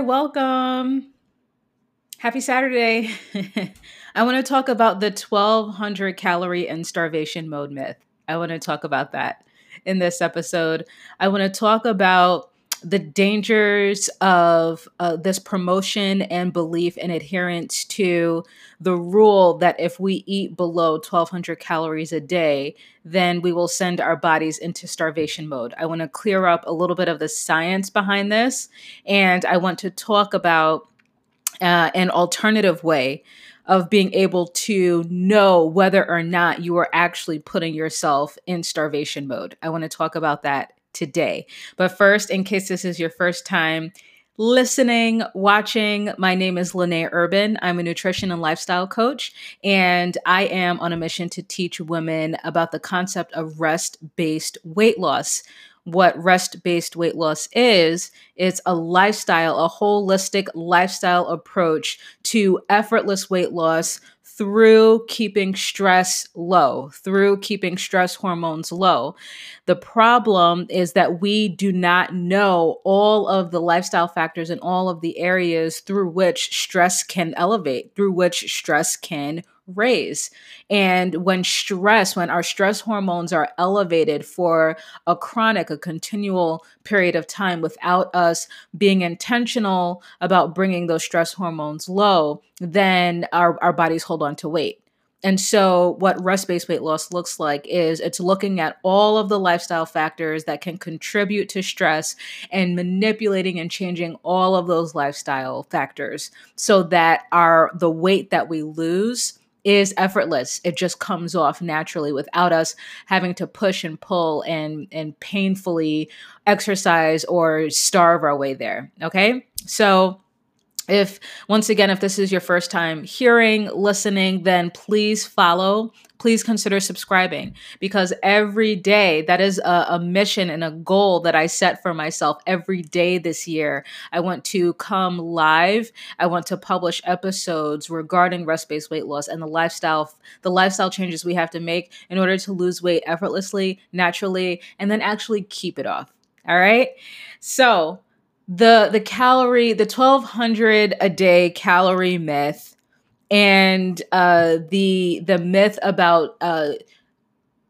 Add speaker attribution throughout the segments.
Speaker 1: Welcome. Happy Saturday. I want to talk about the 1200 calorie and starvation mode myth. I want to talk about that in this episode. I want to talk about the dangers of uh, this promotion and belief and adherence to the rule that if we eat below 1200 calories a day, then we will send our bodies into starvation mode. I want to clear up a little bit of the science behind this, and I want to talk about uh, an alternative way of being able to know whether or not you are actually putting yourself in starvation mode. I want to talk about that today. But first, in case this is your first time listening, watching, my name is Lene Urban. I'm a nutrition and lifestyle coach, and I am on a mission to teach women about the concept of rest based weight loss what rest based weight loss is it's a lifestyle, a holistic lifestyle approach to effortless weight loss through keeping stress low, through keeping stress hormones low. The problem is that we do not know all of the lifestyle factors and all of the areas through which stress can elevate, through which stress can raise. And when stress, when our stress hormones are elevated for a chronic, a continual period of time without us being intentional about bringing those stress hormones low, then our, our bodies hold on to weight. And so, what rest based weight loss looks like is it's looking at all of the lifestyle factors that can contribute to stress and manipulating and changing all of those lifestyle factors so that our the weight that we lose is effortless. It just comes off naturally without us having to push and pull and and painfully exercise or starve our way there. Okay? So if once again if this is your first time hearing listening then please follow. Please consider subscribing because every day that is a, a, mission and a goal that i set for myself every day this year. I want to come live. I want to publish episodes regarding rest-based weight loss and the lifestyle the lifestyle changes we have to make in order to lose weight effortlessly naturally and then actually keep it off. All right? So the the calorie the 1200 a day calorie myth and uh the the myth about uh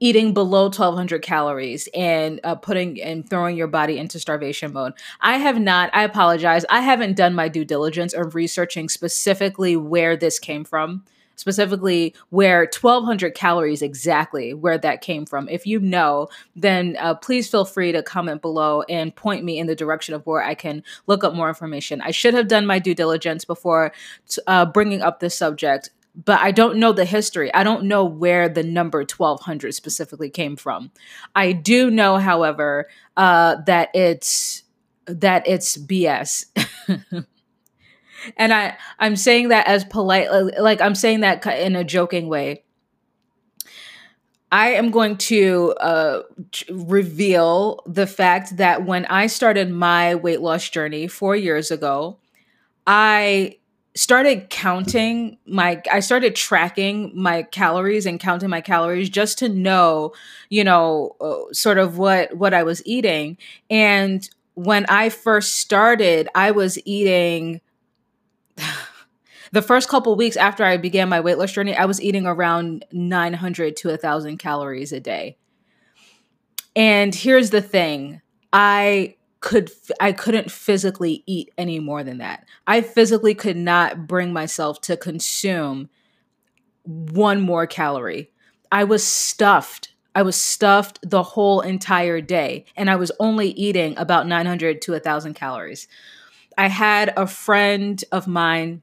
Speaker 1: eating below 1200 calories and uh, putting and throwing your body into starvation mode. I have not, I apologize. I haven't done my due diligence of researching specifically where this came from specifically where 1200 calories exactly where that came from if you know then uh, please feel free to comment below and point me in the direction of where i can look up more information i should have done my due diligence before uh, bringing up this subject but I don't know the history. I don't know where the number 1200 specifically came from. I do know, however, uh, that it's that it's BS. and I I'm saying that as polite like I'm saying that in a joking way. I am going to uh, reveal the fact that when I started my weight loss journey four years ago, I started counting my I started tracking my calories and counting my calories just to know, you know, uh, sort of what what I was eating. And when I first started, I was eating the first couple weeks after I began my weight loss journey, I was eating around 900 to 1,000 calories a day. And here's the thing I could I couldn't physically eat any more than that. I physically could not bring myself to consume one more calorie. I was stuffed. I was stuffed the whole entire day and I was only eating about 900 to 1000 calories. I had a friend of mine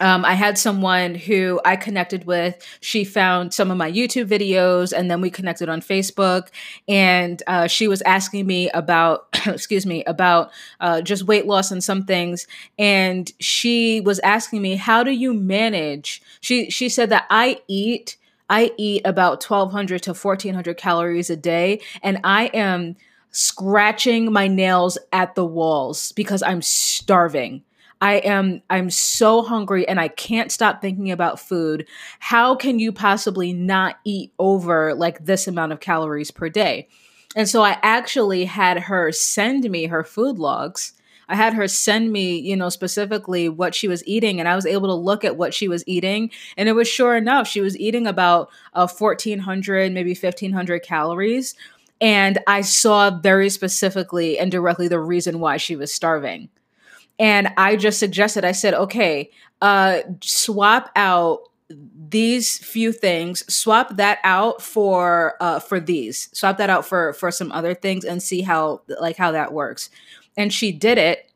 Speaker 1: um, I had someone who I connected with. She found some of my YouTube videos, and then we connected on Facebook. And uh, she was asking me about, excuse me, about uh, just weight loss and some things. And she was asking me, "How do you manage?" She she said that I eat I eat about twelve hundred to fourteen hundred calories a day, and I am scratching my nails at the walls because I'm starving. I am I'm so hungry and I can't stop thinking about food. How can you possibly not eat over like this amount of calories per day? And so I actually had her send me her food logs I had her send me, you know, specifically what she was eating, and I was able to look at what she was eating, and it was sure enough, she was eating about uh, 1,400, maybe 1,500 calories. And I saw very specifically and directly the reason why she was starving. And I just suggested, I said, okay, uh, swap out these few things swap that out for uh for these swap that out for for some other things and see how like how that works. And she did it.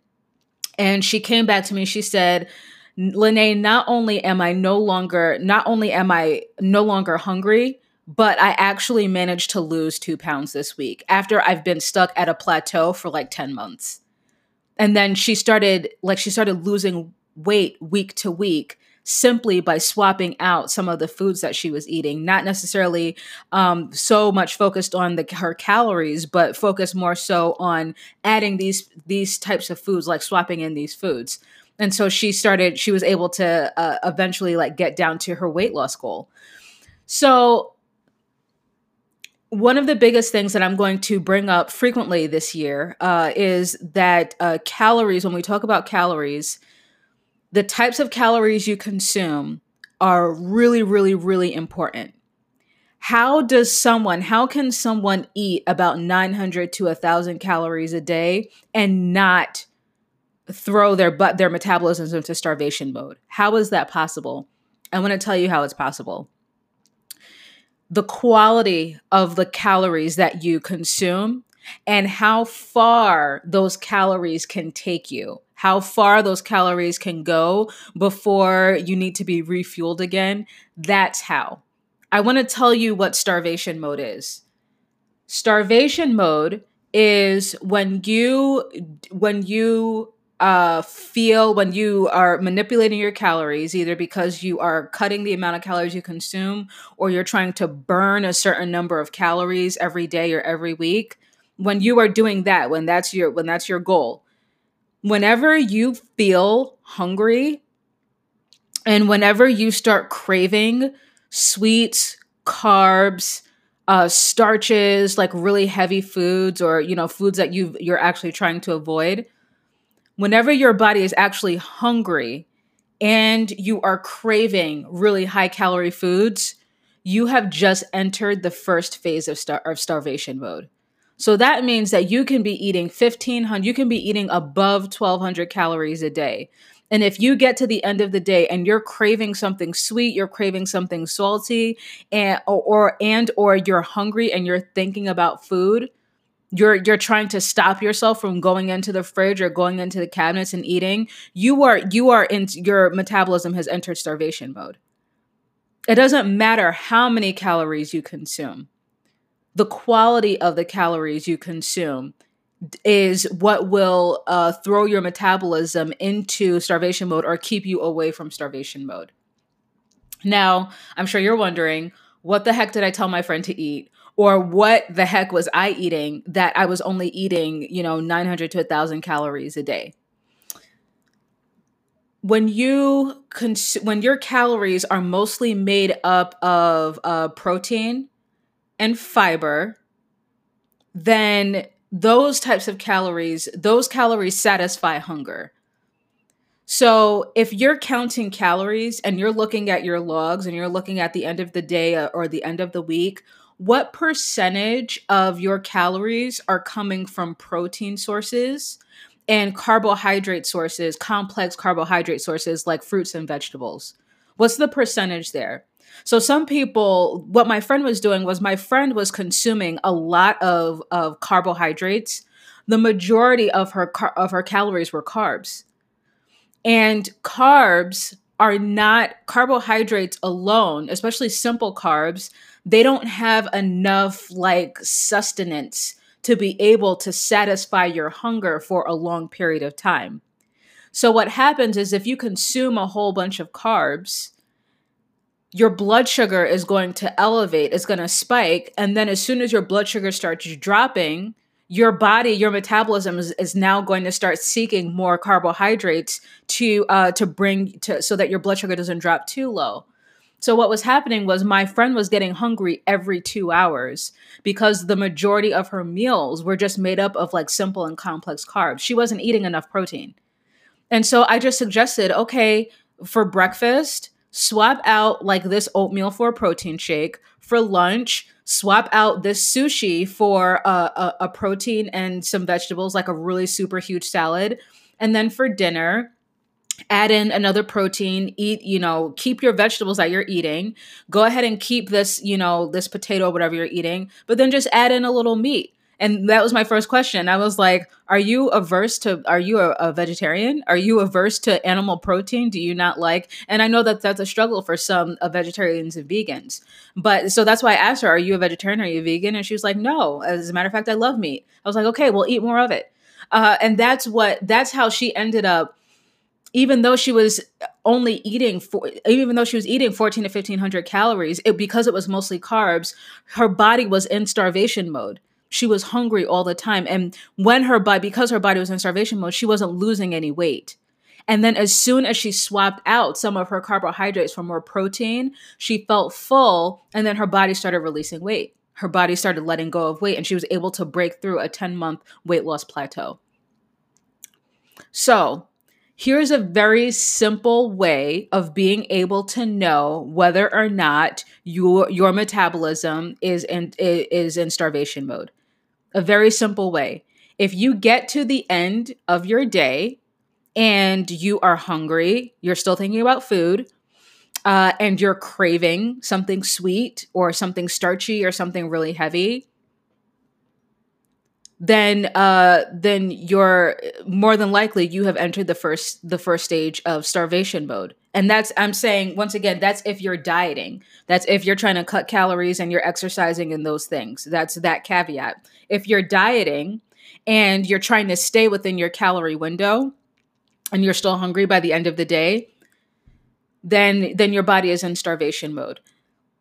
Speaker 1: And she came back to me. She said Lene, not only am I no longer not only am I no longer hungry, but I actually managed to lose two pounds this week after I've been stuck at a plateau for like 10 months. And then she started like she started losing weight week to week simply by swapping out some of the foods that she was eating not necessarily um, so much focused on the her calories but focused more so on adding these these types of foods like swapping in these foods and so she started she was able to uh, eventually like get down to her weight loss goal so one of the biggest things that I'm going to bring up frequently this year uh, is that uh, calories, when we talk about calories, the types of calories you consume are really, really, really important. How does someone, how can someone eat about 900 to 1,000 calories a day and not throw their but their metabolisms into starvation mode? How is that possible? I want to tell you how it's possible. The quality of the calories that you consume and how far those calories can take you how far those calories can go before you need to be refueled again. That's how. I want to tell you what starvation mode is. Starvation mode is when you when you uh, feel when you are manipulating your calories, either because you are cutting the amount of calories you consume or you're trying to burn a certain number of calories every day or every week. When you are doing that, when that's your when that's your goal, whenever you feel hungry and whenever you start craving sweets, carbs, uh, starches, like really heavy foods or you know foods that you you're actually trying to avoid, whenever your body is actually hungry and you are craving really high calorie foods, you have just entered the first phase of, star- of starvation mode. So that means that you can be eating 1500, you can be eating above 1200 calories a day. And if you get to the end of the day and you're craving something sweet, you're craving something salty and or, or and or you're hungry and you're thinking about food, you're you're trying to stop yourself from going into the fridge or going into the cabinets and eating, you are you are in your metabolism has entered starvation mode. It doesn't matter how many calories you consume the quality of the calories you consume is what will uh, throw your metabolism into starvation mode or keep you away from starvation mode. Now, I'm sure you're wondering, what the heck did I tell my friend to eat? Or what the heck was I eating that I was only eating, you know, 900 to 1,000 calories a day? When you cons- when your calories are mostly made up of uh, protein, and fiber, then those types of calories, those calories satisfy hunger. So if you're counting calories and you're looking at your logs and you're looking at the end of the day uh, or the end of the week, what percentage of your calories are coming from protein sources and carbohydrate sources, complex carbohydrate sources like fruits and vegetables? What's the percentage there? So some people, what my friend was doing was my friend was consuming a lot of, of carbohydrates. The majority of her car- of her calories were carbs. And carbs are not carbohydrates alone, especially simple carbs, they don't have enough like sustenance to be able to satisfy your hunger for a long period of time. So what happens is if you consume a whole bunch of carbs, your blood sugar is going to elevate, it's going to spike. And then as soon as your blood sugar starts dropping, your body, your metabolism is, is now going to start seeking more carbohydrates to uh, to bring to so that your blood sugar doesn't drop too low. So what was happening was my friend was getting hungry every 2 hours because the majority of her meals were just made up of like simple and complex carbs. She wasn't eating enough protein. And so I just suggested, okay, for breakfast, swap out like this oatmeal for a protein shake. For lunch, swap out this sushi for a, a, a protein and some vegetables, like a really super huge salad. And then for dinner, add in another protein eat you know keep your vegetables that you're eating. Go ahead and keep this you know this potato whatever you're eating but then just add in a little meat. And that was my first question. I was like are you averse to are you a, a, vegetarian? Are you averse to animal protein? Do you not like? And i know that that's a struggle for some uh, vegetarians and vegans. But so that's why i asked her are you a vegetarian? Are you a vegan? And she was like no. As a matter of fact i love meat. I was like okay well eat more of it. Uh, and that's what that's how she ended up even though she was only eating for, even though she was eating 14 to 1500 calories it, because it was mostly carbs her body was in starvation mode. She was hungry all the time. And when her body because her body was in starvation mode she wasn't losing any weight. And then as soon as she swapped out some of her carbohydrates for more protein she felt full and then her body started releasing weight. Her body started letting go of weight and she was able to break through a 10 month weight loss plateau. So Here's a very simple way of being able to know whether or not your your metabolism is in is in starvation mode. A very simple way. If you get to the end of your day and you are hungry, you're still thinking about food, uh, and you're craving something sweet or something starchy or something really heavy, then uh then you're more than likely you have entered the first the first stage of starvation mode. And that's i'm saying once again that's if you're dieting. That's if you're trying to cut calories and you're exercising and those things. That's that caveat. If you're dieting and you're trying to stay within your calorie window and you're still hungry by the end of the day then then your body is in starvation mode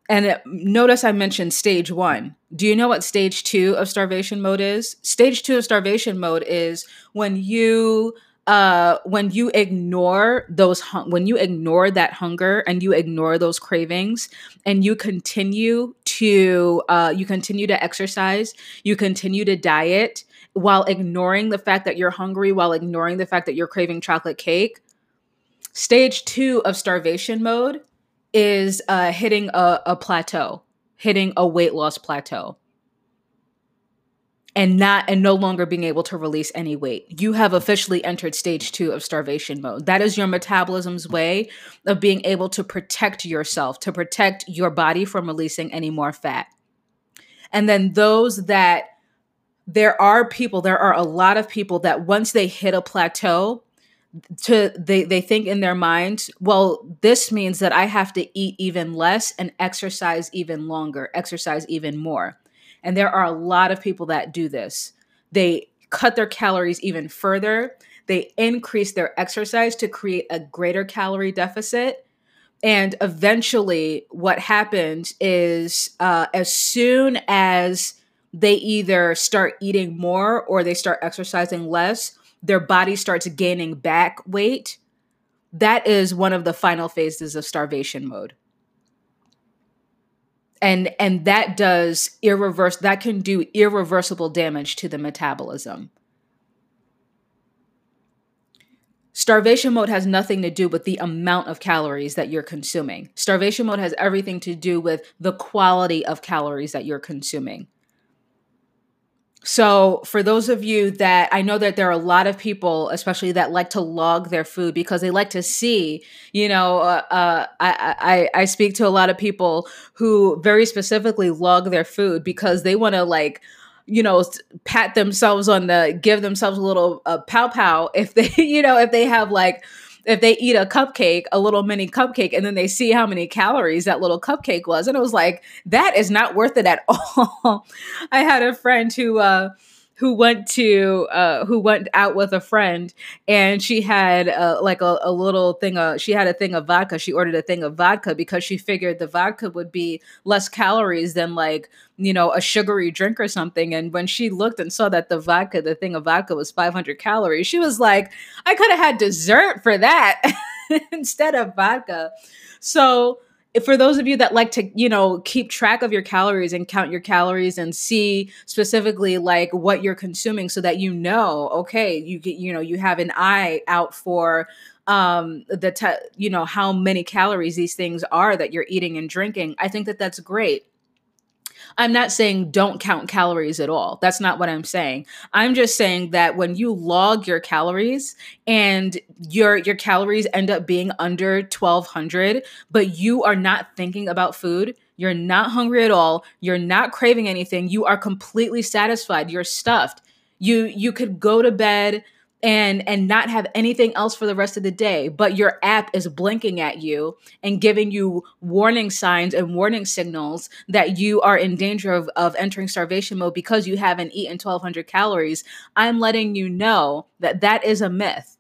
Speaker 1: and notice I mentioned stage one. Do you know what stage two of starvation mode is? Stage two of starvation mode is when you uh when you ignore those hun- when you ignore that hunger and you ignore those cravings and you continue to uh you continue to exercise you continue to diet while ignoring the fact that you're hungry while ignoring the fact that you're craving chocolate cake stage 2 of starvation mode is uh, hitting a, a plateau, hitting a weight loss plateau and not and no longer being able to release any weight. You have officially entered stage 2 of starvation mode. That is your metabolism's way of being able to protect yourself, to protect your body from releasing any more fat. And then those that there are people, there are a lot of people that once they hit a plateau, to they they think in their mind well this means that i have to eat even less and exercise even longer exercise even more. And there are a lot of people that do this. They cut their calories even further. They increase their exercise to create a greater calorie deficit. And eventually what happens is uh, as soon as they either start eating more or they start exercising less their body starts gaining back weight, that is one of the final phases of starvation mode. And and that does irreverse that can do irreversible damage to the metabolism. Starvation mode has nothing to do with the amount of calories that you're consuming. Starvation mode has everything to do with the quality of calories that you're consuming. So, for those of you that I know that there are a lot of people, especially that like to log their food because they like to see, you know, uh, uh, I, I I speak to a lot of people who very specifically log their food because they want to like you know pat themselves on the give themselves a little uh, pow pow if they you know if they have like if they eat a cupcake, a little mini cupcake, and then they see how many calories that little cupcake was. And it was like, that is not worth it at all. I had a friend who, uh, who went to uh, who went out with a friend and she had uh, like a, a, little thing of she had a thing of vodka. She ordered a thing of vodka because she figured the vodka would be less calories than like you know a sugary drink or something. And when she looked and saw that the vodka the thing of vodka was 500 calories she was like i could have had dessert for that instead of vodka. So for those of you that like to you know keep track of your calories and count your calories and see specifically like what you're consuming so that you know okay you get you know you have an eye out for um the te- you know how many calories these things are that you're eating and drinking i think that that's great I'm not saying don't count calories at all. That's not what I'm saying. I'm just saying that when you log your calories and your your calories end up being under 1200, but you are not thinking about food, you're not hungry at all, you're not craving anything, you are completely satisfied, you're stuffed. You you could go to bed and and not have anything else for the rest of the day but your app is blinking at you and giving you warning signs and warning signals that you are in danger of, of entering starvation mode because you haven't eaten 1200 calories i'm letting you know that that is a myth.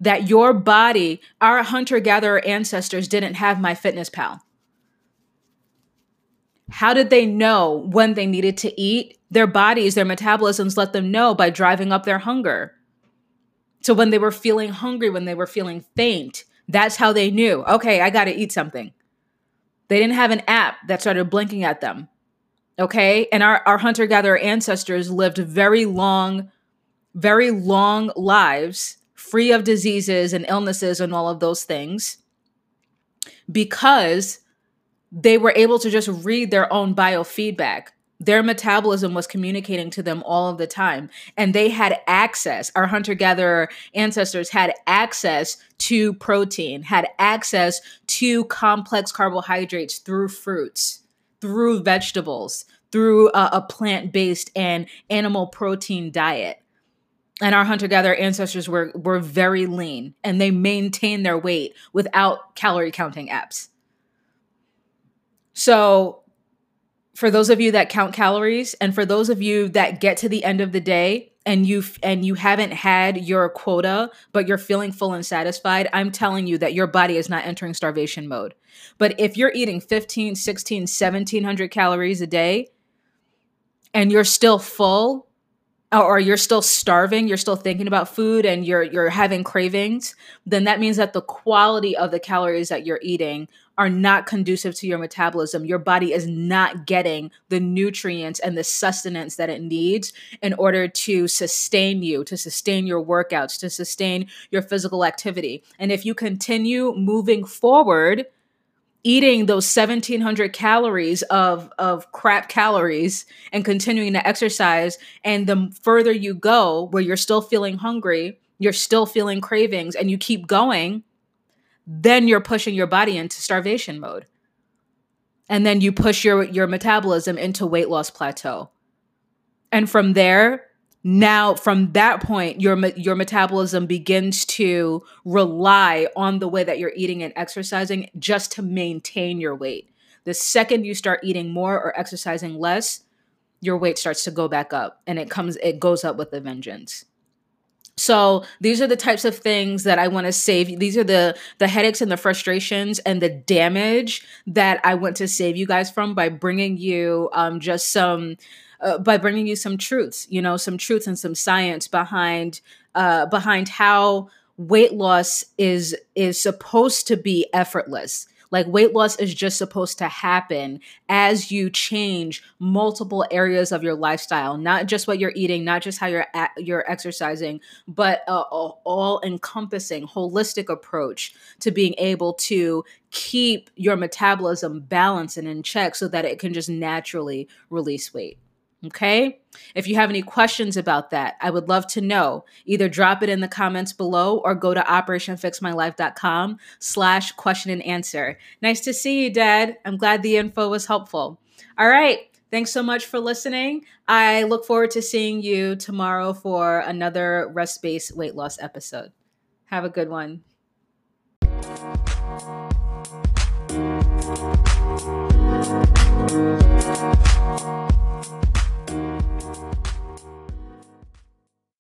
Speaker 1: That your body our hunter gatherer ancestors didn't have MyFitnessPal. How did they know when they needed to eat? Their bodies their metabolisms let them know by driving up their hunger so when they were feeling hungry, when they were feeling faint, that's how they knew, okay, I got to eat something. They didn't have an app that started blinking at them. Okay. And our, our hunter gatherer ancestors lived very long, very long lives, free of diseases and illnesses and all of those things because they were able to just read their own biofeedback their metabolism was communicating to them all of the time. And they had access our hunter gatherer ancestors had access to protein had access to complex carbohydrates through fruits through vegetables through a, a plant-based and animal protein diet. And our hunter gatherer ancestors were were very lean and they maintained their weight without calorie counting apps. So for those of you that count calories and for those of you that get to the end of the day and you and you haven't had your quota but you're feeling full and satisfied i'm telling you that your body is not entering starvation mode. But if you're eating 15 16 1700 calories a day and you're still full Oh, or you're still starving you're still thinking about food and you're you're having cravings then that means that the quality of the calories that you're eating are not conducive to your metabolism. Your body is not getting the nutrients and the sustenance that it needs in order to sustain you, to sustain your workouts, to sustain your physical activity. And if you continue moving forward, eating those 1700 calories of of crap calories and continuing to exercise and the further you go where you're still feeling hungry you're still feeling cravings and you keep going then you're pushing your body into starvation mode. And then you push your your metabolism into weight loss plateau. And from there, now from that point your your metabolism begins to rely on the way that you're eating and exercising just to maintain your weight. The second you start eating more or exercising less, your weight starts to go back up and it comes it goes up with a vengeance. So these are the types of things that I want to save. These are the the headaches and the frustrations and the damage that I want to save you guys from by bringing you um, just some uh, by bringing you some truths. You know, some truths and some science behind uh, behind how weight loss is is supposed to be effortless like weight loss is just supposed to happen as you change multiple areas of your lifestyle, not just what you're eating, not just how you're at, you're exercising, but a, a all encompassing holistic approach to being able to keep your metabolism balanced and in check so that it can just naturally release weight. Okay. If you have any questions about that, I would love to know. Either drop it in the comments below or go to operationfixmylife.com slash question and answer. Nice to see you, Dad. I'm glad the info was helpful. All right. Thanks so much for listening. I look forward to seeing you tomorrow for another rest based weight loss episode. Have a good one.